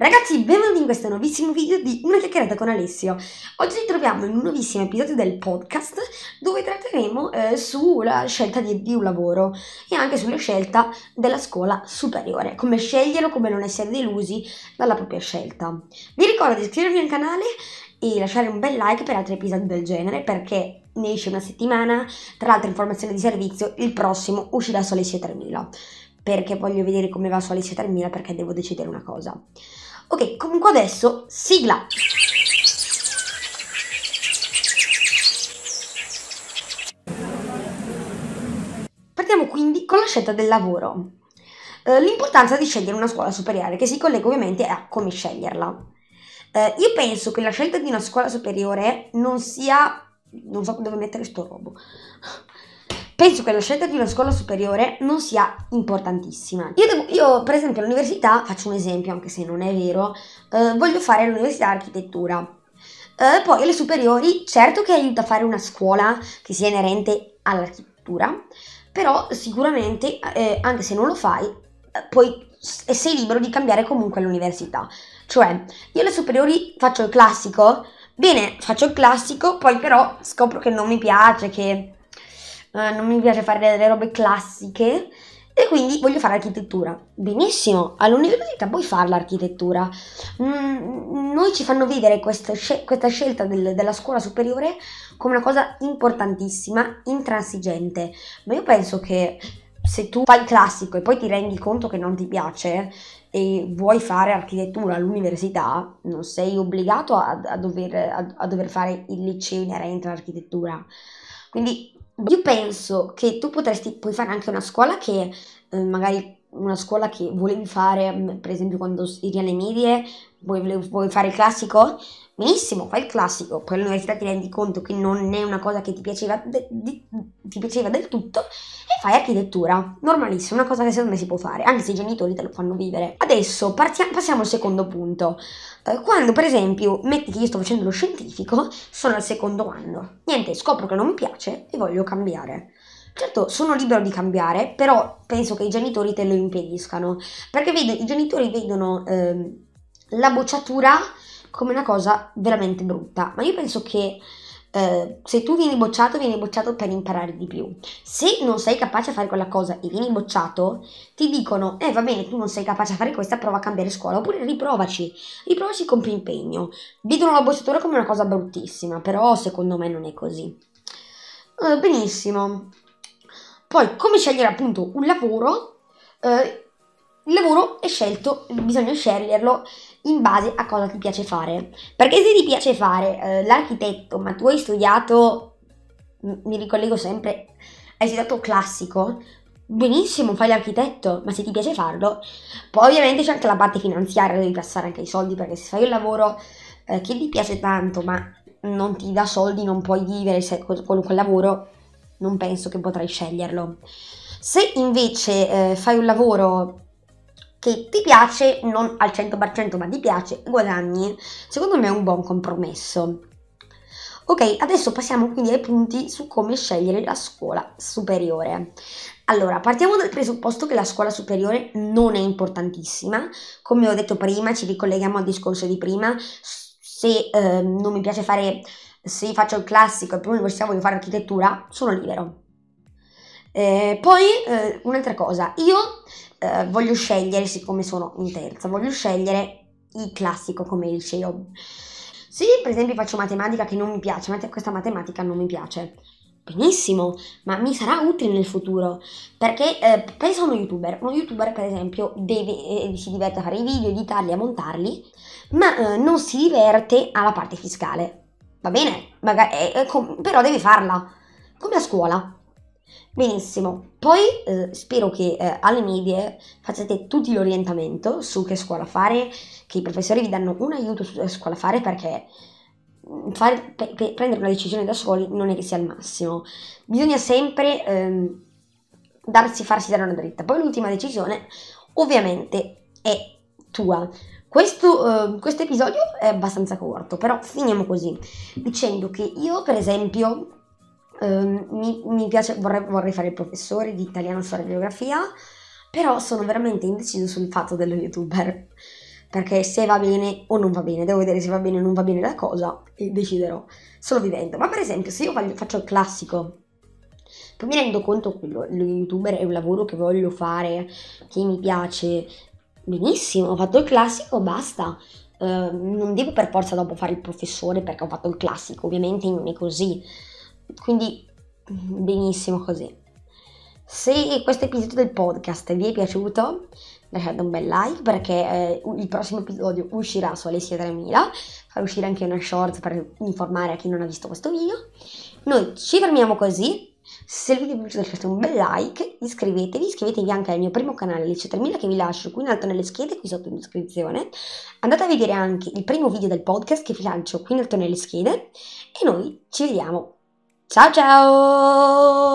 Ragazzi, benvenuti in questo nuovissimo video di Una chiacchierata con Alessio. Oggi ci troviamo in un nuovissimo episodio del podcast dove tratteremo eh, sulla scelta di, di, un lavoro e anche sulla scelta della scuola superiore, come sceglierlo, come non essere delusi dalla propria scelta. Vi ricordo di iscrivervi al canale e lasciare un bel like per altri episodi del genere perché ne esce una settimana, tra altre informazioni di servizio, il prossimo uscirà su Alessio 3000 perché voglio vedere come va su Alessio 3000 perché devo decidere una cosa. Ok, comunque adesso sigla. Partiamo quindi con la scelta del lavoro. Eh, l'importanza di scegliere una scuola superiore che si collega ovviamente a come sceglierla. Eh, io penso che la scelta di una scuola superiore non sia... non so dove mettere sto robo. Penso che la scelta di una scuola superiore non sia importantissima. Io, devo, io per esempio, all'università, faccio un esempio anche se non è vero, eh, voglio fare l'università architettura. Eh, poi alle superiori, certo che aiuta a fare una scuola che sia inerente all'architettura, però sicuramente, eh, anche se non lo fai, eh, poi sei libero di cambiare comunque l'università. Cioè, io alle superiori faccio il classico, bene, faccio il classico, poi però scopro che non mi piace, che eh, non mi piace fare delle robe classiche e quindi voglio fare architettura. Benissimo, all'università puoi fare l'architettura. Mm, noi ci fanno vedere questa, scel- questa scelta del, della scuola superiore come una cosa importantissima, intransigente, ma io penso che se tu fai il classico e poi ti rendi conto che non ti piace e vuoi fare architettura all'università, non sei obbligato a, a, dover, a, a dover, fare il liceo inerente all'architettura. Quindi io penso che tu potresti puoi fare anche una scuola che eh, magari una scuola che volevi fare, mm, per esempio quando eri alle medie, vuoi, vuoi fare il classico? Benissimo, fai il classico, poi all'università ti rendi conto che non è una cosa che ti piaceva, de, di, ti piaceva del tutto e fai architettura. Normalissimo, una cosa che secondo me si può fare, anche se i genitori te lo fanno vivere. Adesso partiamo, passiamo al secondo punto. Eh, quando per esempio, metti che io sto facendo lo scientifico, sono al secondo anno. Niente, scopro che non mi piace e voglio cambiare. Certo, sono libero di cambiare, però penso che i genitori te lo impediscano, perché vedo, i genitori vedono eh, la bocciatura come una cosa veramente brutta, ma io penso che eh, se tu vieni bocciato, vieni bocciato per imparare di più. Se non sei capace a fare quella cosa e vieni bocciato, ti dicono, eh va bene, tu non sei capace a fare questa, prova a cambiare scuola, oppure riprovaci, riprovaci con più impegno. Vedono la bocciatura come una cosa bruttissima, però secondo me non è così. Eh, benissimo. Poi, come scegliere appunto un lavoro? Eh, lavoro è scelto, bisogna sceglierlo in base a cosa ti piace fare. Perché se ti piace fare eh, l'architetto, ma tu hai studiato, mi ricollego sempre, hai studiato classico, benissimo, fai l'architetto, ma se ti piace farlo, poi ovviamente c'è anche la parte finanziaria, devi passare anche i soldi, perché se fai un lavoro eh, che ti piace tanto, ma non ti dà soldi, non puoi vivere se, con quel lavoro, non penso che potrai sceglierlo. Se invece eh, fai un lavoro che ti piace, non al 100% ma ti piace, guadagni, secondo me è un buon compromesso. Ok, adesso passiamo quindi ai punti su come scegliere la scuola superiore. Allora, partiamo dal presupposto che la scuola superiore non è importantissima. Come ho detto prima, ci ricolleghiamo al discorso di prima. Se eh, non mi piace fare, se faccio il classico e poi all'università voglio fare architettura, sono libero. Eh, poi, eh, un'altra cosa, io eh, voglio scegliere, siccome sono in terza, voglio scegliere il classico come liceo. Se per esempio faccio matematica che non mi piace, questa matematica non mi piace, benissimo, ma mi sarà utile nel futuro. Perché eh, pensa a uno youtuber, uno youtuber per esempio deve, eh, si diverte a fare i video, editarli, a montarli, ma eh, non si diverte alla parte fiscale. Va bene, magari, eh, com- però deve farla, come a scuola. Benissimo, poi eh, spero che eh, alle medie facciate tutti l'orientamento su che scuola fare, che i professori vi danno un aiuto su che scuola fare perché mm, fare, pe, pe, prendere una decisione da soli non è che sia il massimo. Bisogna sempre ehm, darsi, farsi dare una dritta. Poi l'ultima decisione ovviamente è tua. Questo, questo episodio è abbastanza corto, però finiamo così, dicendo che io per esempio Uh, mi, mi, piace, vorrei, vorrei, fare il professore di italiano, storia e geografia, però sono veramente indeciso sul fatto dello youtuber. perché se va bene o non va bene, devo vedere se va bene o non va bene la cosa e deciderò solo vivendo. Ma per esempio, se io faccio il classico, poi mi rendo conto che lo, lo youtuber è un lavoro che voglio fare, che mi piace, benissimo, ho fatto il classico, basta. Uh, non devo per forza dopo fare il professore perché ho fatto il classico, ovviamente non è così. Quindi benissimo così. Se questo episodio del podcast vi è piaciuto, lasciate un bel like perché eh, il prossimo episodio uscirà su Alessia 3000, farò uscire anche una short per informare a chi non ha visto questo video. Noi ci fermiamo così. Se il video vi è piaciuto lasciate un bel like, iscrivetevi, iscrivetevi anche al mio primo canale Alessia 3000 che vi lascio qui in alto nelle schede, qui sotto in descrizione. Andate a vedere anche il primo video del podcast che vi lancio qui in alto nelle schede e noi ci vediamo. Ciao ciao!